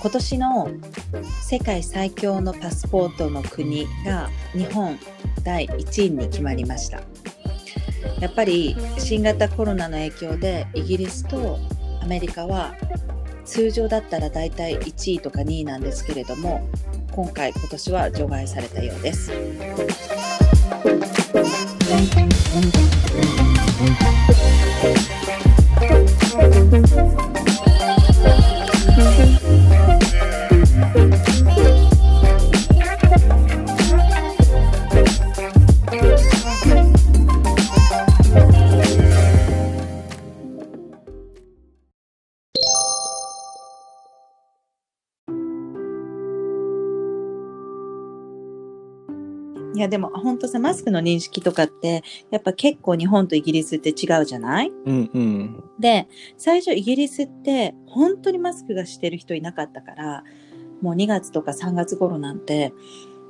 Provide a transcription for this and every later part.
今年の世界最強のパスポートの国が日本第1位に決まりましたやっぱり新型コロナの影響でイギリスとアメリカは通常だったら大体1位とか2位なんですけれども今回今年は除外されたようです。やでも本当さマスクの認識とかってやっぱ結構日本とイギリスって違うじゃない、うんうん、で最初イギリスって本当にマスクがしてる人いなかったからもう2月とか3月頃なんて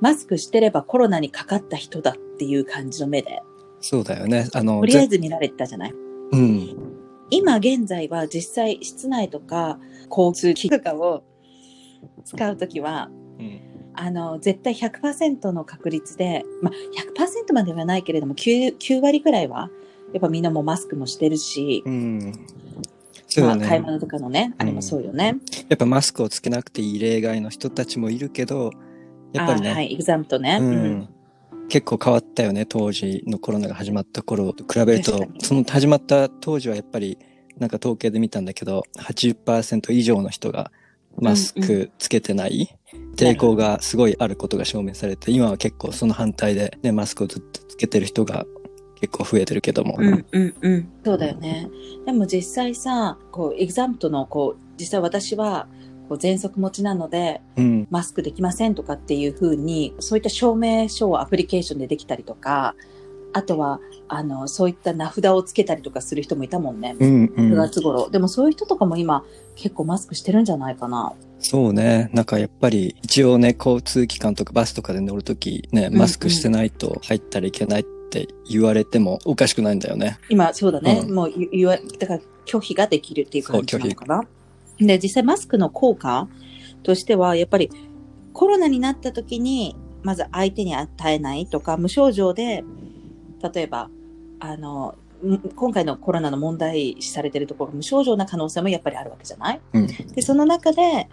マスクしてればコロナにかかった人だっていう感じの目で。そうだよね。あのとりあえず見られてたじゃない、うん、今現在は実際室内とか交通機とかを使うときは、うんあの、絶対100%の確率で、まあ、100%まではないけれども9、9割ぐらいは、やっぱみんなもマスクもしてるし、うん。そうだね。まあ、買い物とかのね、あれもそうよね、やっぱマスクをつけなくていい例外の人たちもいるけど、やっぱりね。はい、エグザムとね。うん。結構変わったよね、当時のコロナが始まった頃と比べると、その始まった当時はやっぱり、なんか統計で見たんだけど、80%以上の人がマスクつけてない、抵抗がすごいあることが証明されて、今は結構その反対で、ね、マスクをずっとつけてる人が結構増えてるけども。うんうんうん。そうだよね。でも実際さ、こう、エグザムトの、こう、実際私は、こう、喘息持ちなので、うん、マスクできませんとかっていうふうに、そういった証明書をアプリケーションでできたりとか、あとは、あの、そういった名札をつけたりとかする人もいたもんね。うんうん、9月頃。でもそういう人とかも今、結構マスクしてるんじゃないかな。そうね。なんかやっぱり一応ね、交通機関とかバスとかで乗るときね、マスクしてないと入ったらいけないって言われてもおかしくないんだよね。今、そうだね。うん、もう言わ、だから拒否ができるっていう感じなのかな。で、実際マスクの効果としては、やっぱりコロナになった時に、まず相手に与えないとか、無症状で、例えば、あの、今回のコロナの問題視されてるところ、無症状な可能性もやっぱりあるわけじゃない、うん、で、その中で、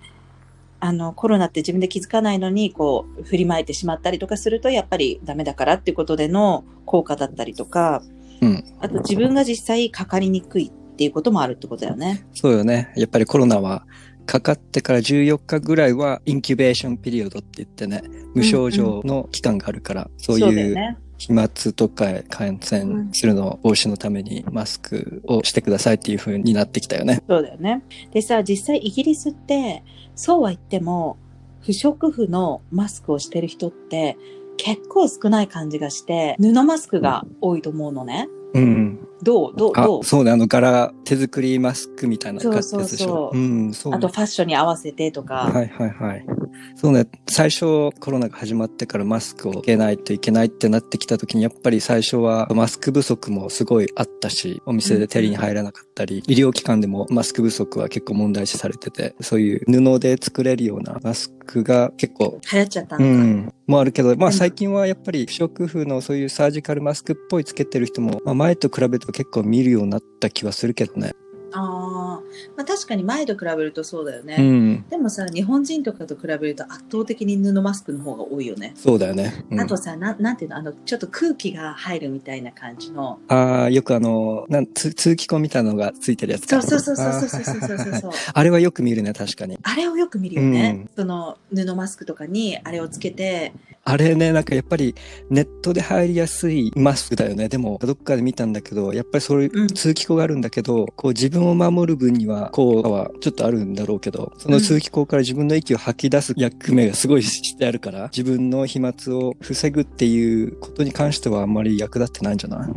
あの、コロナって自分で気づかないのに、こう、振りまいてしまったりとかすると、やっぱりダメだからっていうことでの効果だったりとか、うん、あと自分が実際かかりにくいっていうこともあるってことだよね。そうよね。やっぱりコロナは、かかってから14日ぐらいはインキュベーションピリオドって言ってね、無症状の期間があるから、うんうん、そういう飛沫とか感染するの防止のためにマスクをしてくださいっていう風になってきたよね。そうだよね。でさ、実際イギリスって、そうは言っても、不織布のマスクをしてる人って結構少ない感じがして、布マスクが多いと思うのね。うん。どうどうどう？そうね、あの柄、手作りマスクみたいな感じでしょ。そうそうそう。うん、そう、ね、あとファッションに合わせてとか。はいはいはい。そうね、最初コロナが始まってからマスクをつけないといけないってなってきた時にやっぱり最初はマスク不足もすごいあったし、お店で手に入らなかったり、医療機関でもマスク不足は結構問題視されてて、そういう布で作れるようなマスクが結構流行っちゃったんだ。うん。もあるけど、まあ最近はやっぱり不織布のそういうサージカルマスクっぽいつけてる人も、まあ、前と比べると結構見るようになった気はするけどね。あまあ確かに前と比べるとそうだよね、うん、でもさ日本人とかと比べると圧倒的に布マスクの方が多いよね。そうだよね、うん、あとさななんていうのあのちょっと空気が入るみたいな感じの。ああよくあのなん通通気口みたいなのがついてるやつか。そうそうそうそうそうそうそうそう。あれはよく見るね確かに。あれをよく見るよね、うん、その布マスクとかにあれをつけて。あれね、なんかやっぱりネットで入りやすいマスクだよね。でも、どっかで見たんだけど、やっぱりそういう通気口があるんだけど、うん、こう自分を守る分には効果はちょっとあるんだろうけど、その通気口から自分の息を吐き出す役目がすごいしてあるから、自分の飛沫を防ぐっていうことに関してはあんまり役立ってないんじゃない？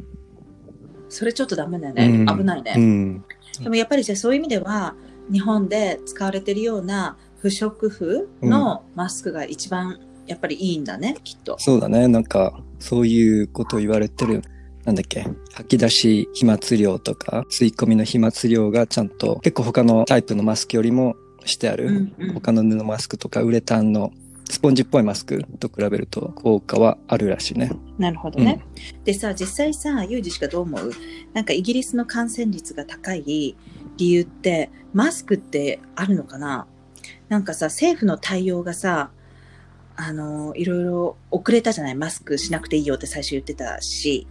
それちょっとダメだよね。うん、危ないね。うん、でもやっぱりじゃそういう意味では、日本で使われてるような不織布のマスクが一番やっぱりいいんだね、きっと。そうだね。なんか、そういうことを言われてる。なんだっけ？吐き出し飛沫量とか、吸い込みの飛沫量がちゃんと、結構他のタイプのマスクよりもしてある、うんうん。他の布マスクとかウレタンのスポンジっぽいマスクと比べると効果はあるらしいね。なるほどね。でさ、実際さ、ユージしかどう思う？なんかイギリスの感染率が高い理由って、マスクってあるのかな？なんかさ、政府の対応がさ、あの、いろいろ遅れたじゃない？マスクしなくていいよって最初言ってたし。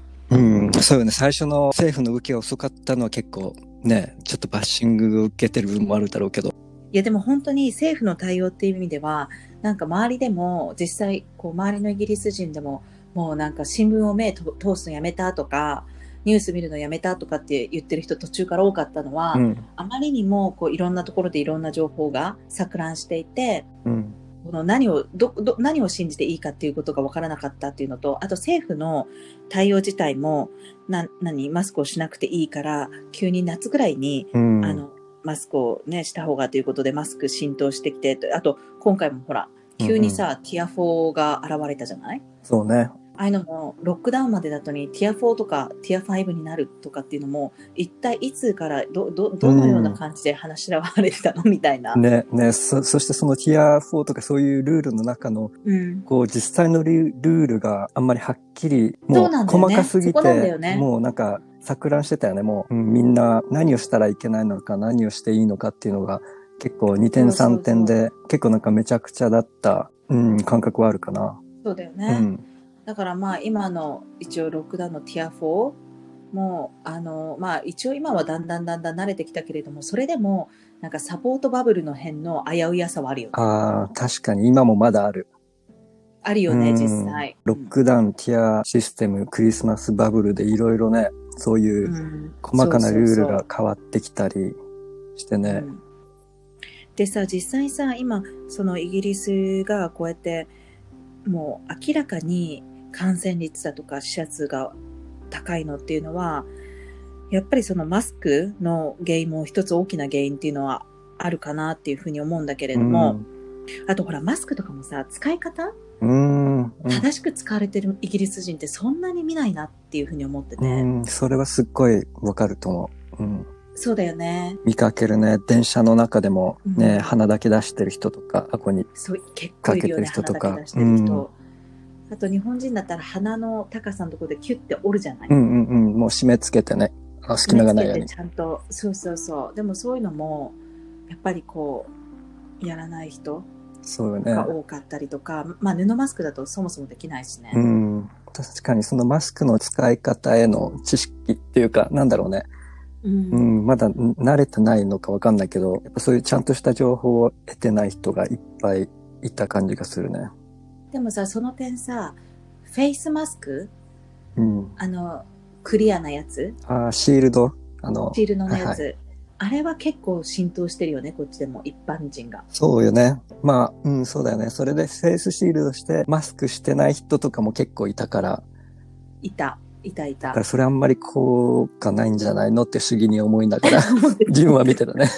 うん、そうよね。最初の政府の動きが遅かったのは結構ね、ちょっとバッシングを受けてる部分もあるだろうけど。いやでも本当に政府の対応っていう意味では、なんか周りでも実際、こう周りのイギリス人でも、もうなんか新聞を目と通すのやめたとか、ニュース見るのやめたとかって言ってる人途中から多かったのは、うん、あまりにもこういろんなところでいろんな情報が錯乱していて、うん、この何をどど何を信じていいかっていうことが分からなかったっていうのと、あと政府の対応自体も、な何マスクをしなくていいから、急に夏ぐらいに、うん。あのマスクをねした方がということでマスク浸透してきて、あと今回もほら急にさ、ティア4が現れたじゃない？そうね。ああいうのもロックダウンまでだとにティア4とかティア5になるとかっていうのも一体いつからどどどのような感じで話し合われてたのみたいな。ね、ね、そ、そしてそのティア4とかそういうルールの中の、うん。こう実際のルルールがあんまりはっきり、もう細かすぎて、よねもうなんか錯乱してたよね。もう、うんみんな何をしたらいけないのか、何をしていいのかっていうのが結構2点そうそうそう3点で、結構なんかめちゃくちゃだった、うん、感覚はあるかな。そうだよね。うん。だからまあ今の一応ロックダウンのティア4もあのまあ一応今はだんだんだんだん慣れてきたけれどもそれでもなんかサポートバブルの辺の危うやさはあるよね。ああ、確かに今もまだある。あるよねうん実際。ロックダウン、ティアシステム、クリスマスバブルでいろいろね、そういううん細かなルールが変わってきたりしてね。うんでさ実際さ今そのイギリスがこうやってもう明らかに感染率だとか死者数が高いのっていうのはやっぱりそのマスクの原因も一つ大きな原因っていうのはあるかなっていうふうに思うんだけれども、あとほらマスクとかもさ使い方？うん、うん、正しく使われてるイギリス人ってそんなに見ないなっていうふうに思ってて、うん、それはすっごいわかると思う。うん。そうだよね。見かけるね、電車の中でもね、うん。鼻だけ出してる人とか、あこに。そう結構いるよね。かけてる人とか。鼻だけ出してる人、あと日本人だったら鼻の高さのところでキュッて折るじゃない、うんうんうん、もう締め付けてね、あ隙間がないように。ちゃんとそうそうそうでもそういうのもやっぱりこうやらない人そうよね。が多かったりとか、まあ布マスクだとそもそもできないしね、うん。確かにそのマスクの使い方への知識っていうか、なんだろうね。うんうん、まだ慣れてないのかわかんないけど、やっぱそういうちゃんとした情報を得てない人がいっぱいいた感じがするね。でもさその点さフェイスマスクうん。あのクリアなやつ？あーシールド？あの、シールのやつ、はあれは結構浸透してるよねこっちでも一般人が。そうよね。まあ、うん、そうだよね。それでフェイスシールドして、マスクしてない人とかも結構いたから、いた。いたいた。だからそれあんまり効果ないんじゃないのって不思議に思いながら、自分は見てたね。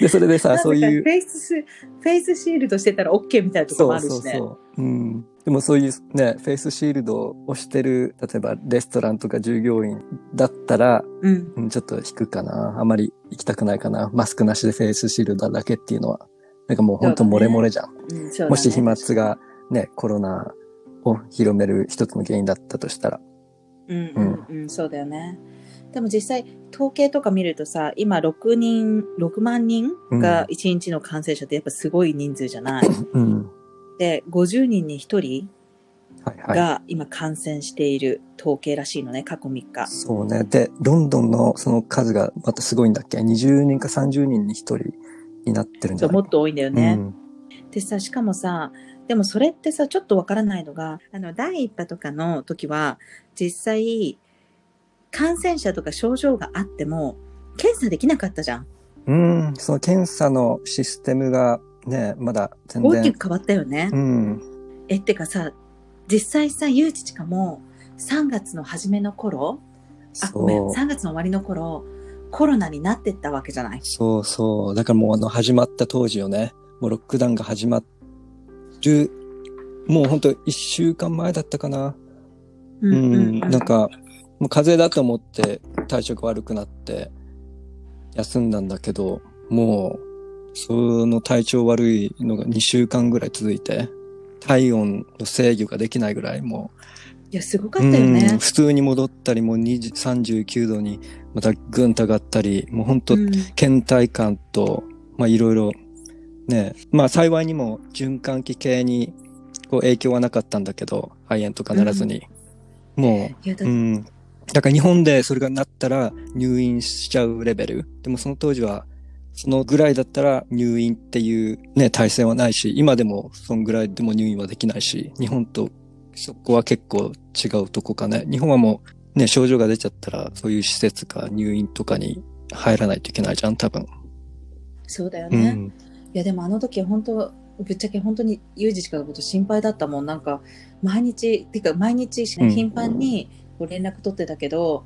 で、それでさ、そういうフ、ェイスシ、フェイスシールドしてたら OK みたいなところもあるしね。う。うん。でもそういうね、フェイスシールドをしてる、例えばレストランとか従業員だったら、うん。うん、ちょっと引くかな。あまり行きたくないかな。マスクなしでフェイスシールドだけっていうのは。なんかもうほんと漏れ漏れじゃん。うんそうだねもし飛沫がね、コロナを広める一つの原因だったとしたら。うんうんうん、そうだよね。でも実際、統計とか見るとさ、今6人、6万人が1日の感染者ってやっぱすごい人数じゃない？うん。で、50人に1人。が今感染している統計らしいのね、過去3日。そうね。で、ロンドンのその数がまたすごいんだっけ ?20 人か30人に1人になってるんじそう、ゃないもっと多いんだよね。うんでさ、しかもさ、でもそれってさ、ちょっとわからないのが、あの、第一波とかの時は、実際、感染者とか症状があっても、検査できなかったじゃん。うん、その検査のシステムがね、まだ全然。大きく変わったよね。うん。え、ってかさ、実際さ、ゆうちちかも、3月の初めの頃、あ、ごめん、そう。3月の終わりの頃、コロナになってったわけじゃない？そうそう。だからもうあの始まった当時よね。もうロックダウンが始まる、もうほんと一週間前だったかな。ううん。なん、か、もう風邪だと思って体調が悪くなって休んだんだけど、もうその体調悪いのが2週間ぐらい続いて、体温の制御ができないぐらいもいや、すごかったよね。うん普通に戻ったり、もう20 39度にまたぐんと上がったり、もう本当うん倦怠感と、まあいろいろ、ね、まあ幸いにも循環器系にこう影響はなかったんだけど、肺炎とかならずに。もいや、だう、うん。だから日本でそれがなったら入院しちゃうレベル。でもその当時は、そのぐらいだったら入院っていうね、体制はないし、今でもそのぐらいでも入院はできないし、日本とそこは結構違うとこかね。日本はもうね、症状が出ちゃったら、そういう施設か入院とかに入らないといけないじゃん、多分。そうだよね。うん。いや、でもあの時本当、ぶっちゃけ本当にユージチカのこと心配だったもん。なんか、毎日、てか毎日うん頻繁にこう連絡取ってたけど、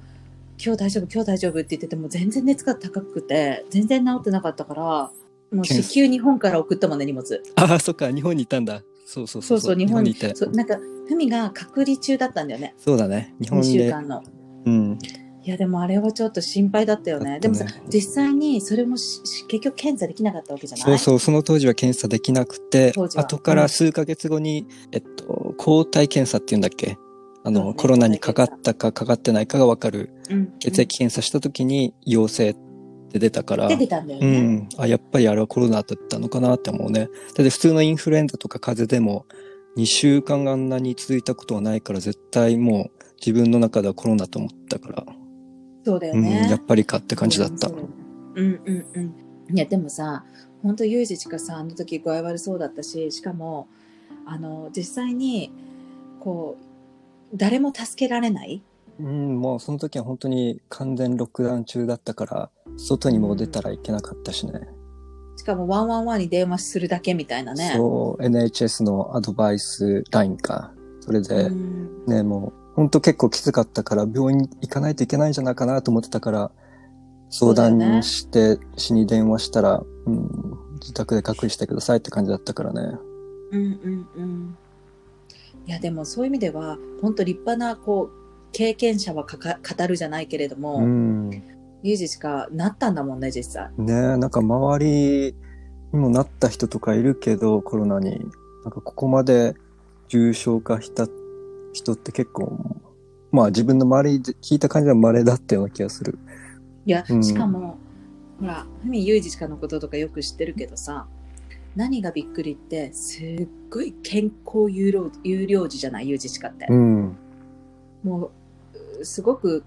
今日大丈夫、今日大丈夫って言ってても全然熱が高くて、全然治ってなかったから、もう検至急日本から送ったもんね、荷物。ああ、そっか、日本にいたんだ。そうそうそう。そうそう、日本に。いて。そうなんか、ふみが隔離中だったんだよね。そうだね。日本2週で。間の。うん。いや、でもあれはちょっと心配だったよね。ねでもさ、実際にそれもしし結局検査できなかったわけじゃない？そうそう、その当時は検査できなくて後から数ヶ月後に、えっと、抗体検査っていうんだっけ？あの、ねコロナにかかったかかかってないかがわかるうん血液検査した時に陽性って出たから、出てたんだようね。ん。あ、やっぱりあれはコロナだったのかなって思うね。だって普通のインフルエンザとか風邪でも、2週間があんなに続いたことはないから、絶対もう自分の中ではコロナと思ったから、そうだようん、ね。やっぱりかって感じだったうんうんうん。いや、でもさ、本当ユージチカさん、あの時具合悪そうだったし、しかも、あの、実際に、こう、誰も助けられない？うん、もうその時は本当に完全ロックダウン中だったから、外にも出たらいけなかったしね。しかも111に電話するだけみたいなね。そう、NHS のアドバイスラインか。それで、うんね、もう、本当結構きつかったから、病院に行かないといけないんじゃないかなと思ってたから、相談して、市に電話したら、うん、自宅で隔離してくださいって感じだったからね。うんうんうん。いや、でもそういう意味では、本当立派な、こう、経験者はかか語るじゃないけれども、うん。ねユージチカなったんだもんね、実際。なんか周りにもなった人とかいるけど、コロナに。なんかここまで重症化した人って結構、まあ自分の周りで聞いた感じは稀だったような気がする。いや、うんしかも、ほら、ふみユージチカのこととかよく知ってるけどさ、何がびっくりって、すっごい健康有料有料児じゃない、ユージチカって。うん。もう、すごく、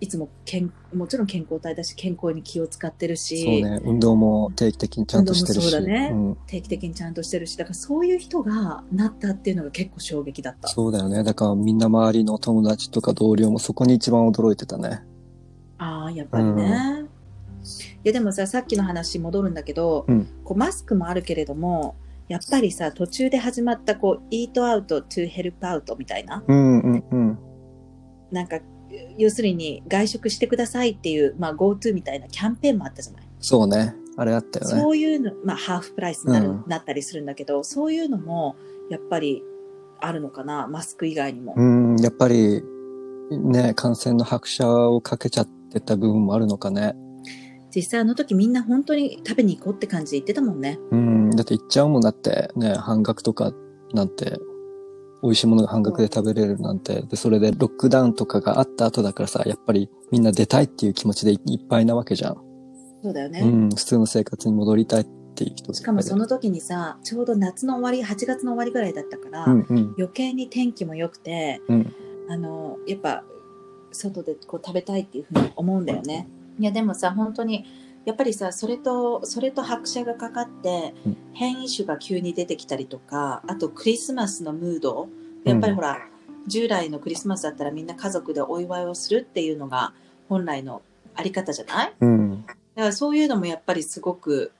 いつも健、もちろん健康体だし、健康に気を使ってるし、そうね。運動も定期的にちゃんとしてるし。そうだねん定期的にちゃんとしてるし、だからそういう人がなったっていうのが結構衝撃だった。そうだよね。だからみんな周りの友達とか同僚もそこに一番驚いてたね。ああ、やっぱりね。いやでもさ、さっきの話戻るんだけど、うんこうマスクもあるけれども、やっぱりさ、途中で始まったこう、 Eat Out, to Help Out みたいな、うんうんうん。なんか、要するに外食してくださいっていう、まあ GoTo みたいなキャンペーンもあったじゃない。そうね。あれあったよね。そういうの、まあ half price になる、うんなったりするんだけど、そういうのも、やっぱりあるのかな、マスク以外にも。うん、やっぱり、ね、感染の拍車をかけちゃってた部分もあるのかね。実際あの時みんな本当に食べに行こうって感じで言ってたもんね。うん、だって行っちゃうもんだって、ね、半額とかなんて、美味しいものが半額で食べれるなんて、で、それでロックダウンとかがあった後だからさ、やっぱりみんな出たいっていう気持ちでいいっぱいなわけじゃん。そうだよね。うん、普通の生活に戻りたいっていう人しかもその、の時にさ、ちょうど夏の終わり、8月の終わりぐらいだったから、うんうん、余計に天気も良くて、うんあの、やっぱ、外でこう食べたいっていうふうに思うんだよね。いや、でもさ、本当に、やっぱりさ、それと、それと拍車がかかってうん、変異種が急に出てきたりとか、あとクリスマスのムード、やっぱりほら、従来のクリスマスだったらみんな家族でお祝いをするっていうのが本来のあり方じゃない？うん、だからそういうのもやっぱりすごく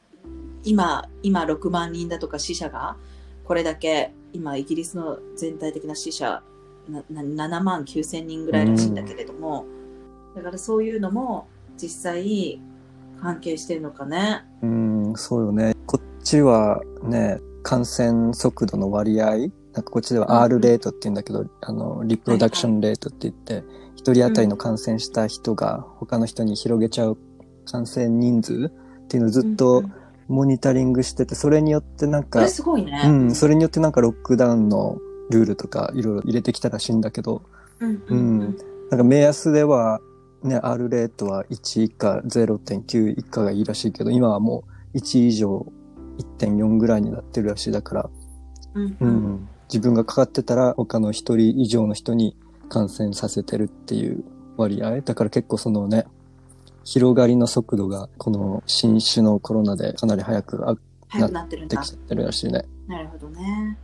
今今6万人だとか死者がこれだけ今イギリスの全体的な死者なな7万9千人ぐらいらしいんだけれども、だからそういうのも実際関係してるのかね。うん、そうよね。こっちはね、感染速度の割合、なんかこっちでは R レートって言うんだけど、あの、リプロダクションレートって言って、一人当たりの感染した人が他の人に広げちゃう感染人数っていうのをずっとモニタリングしてて、それによってなんか、すごいね。うん、それによってなんかロックダウンのルールとかいろいろ入れてきたらしいんだけど、うん、うん、なんか目安では、ね、R レートは1以下、0.9以下がいいらしいけど、今はもう1以上1.4ぐらいになってるらしいだから、うん、うん、自分がかかってたら他の1人以上の人に感染させてるっていう割合。だから結構そのね、広がりの速度がこの新種のコロナでかなり早くなってきちゃってるらしいね。なるほどね。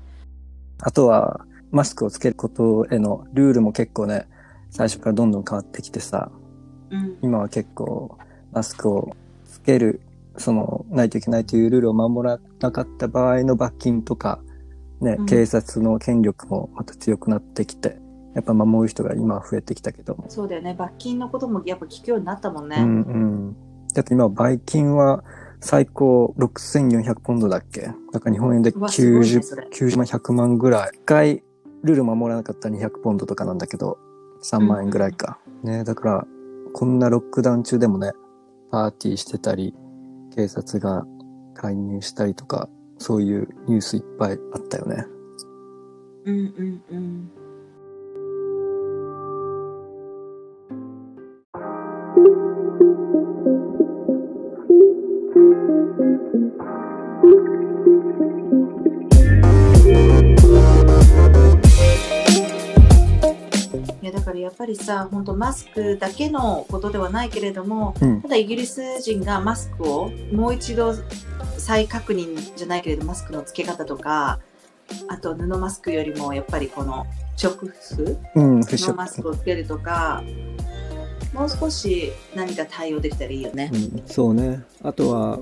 あとは、マスクをつけることへのルールも結構ね、最初からどんどん変わってきてさ、うん、今は結構マスクをつける、その、ないといけないというルールを守らなかった場合の罰金とか、ね、うん、警察の権力もまた強くなってきて、やっぱ守る人が今は増えてきたけどそうだよね。罰金のこともやっぱ聞くようになったもんね。うんうん。だって今、罰金は最高6400ポンドだっけ？だから日本円で90、ね、90万100万ぐらい。一回ルール守らなかったら200ポンドとかなんだけど、3万円ぐらいか。うん、ねだから、こんなロックダウン中でもね、パーティーしてたり、警察が介入したりとか、そういうニュースいっぱいあったよね。うんうんうん。ぱりさ本当マスクだけのことではないけれども、うん、ただイギリス人がマスクをもう一度再確認じゃないけれどマスクの付け方とかあと布マスクよりもやっぱりこの直布、うん、布マスクをつけるとかもう少し何か対応できたらいいよね。うん、そうねあとは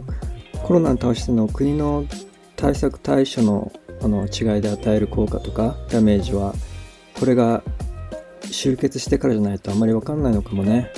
コロナに対しての国の対策対処のあの違いで与える効果とかダメージはこれが集結してからじゃないとあんまりわかんないのかもね。